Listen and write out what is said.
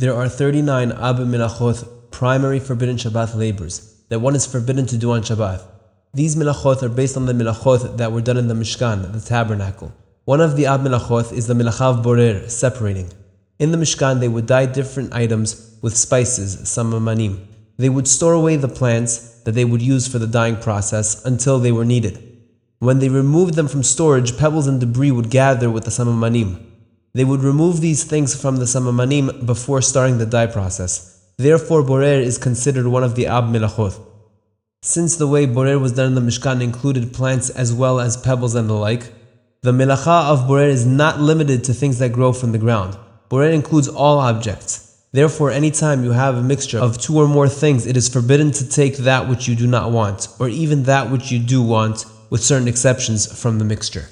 There are 39 Ab Milachot, primary forbidden Shabbat labors, that one is forbidden to do on Shabbat. These Milachot are based on the Milachot that were done in the Mishkan, the tabernacle. One of the Ab Milachot is the Milachav Borer, separating. In the Mishkan, they would dye different items with spices, samamanim. They would store away the plants that they would use for the dyeing process until they were needed. When they removed them from storage, pebbles and debris would gather with the samamanim. They would remove these things from the samamanim before starting the dye process. Therefore, borer is considered one of the ab milachot. Since the way borer was done in the Mishkan included plants as well as pebbles and the like, the melacha of borer is not limited to things that grow from the ground. Borer includes all objects. Therefore, anytime you have a mixture of two or more things, it is forbidden to take that which you do not want, or even that which you do want, with certain exceptions from the mixture.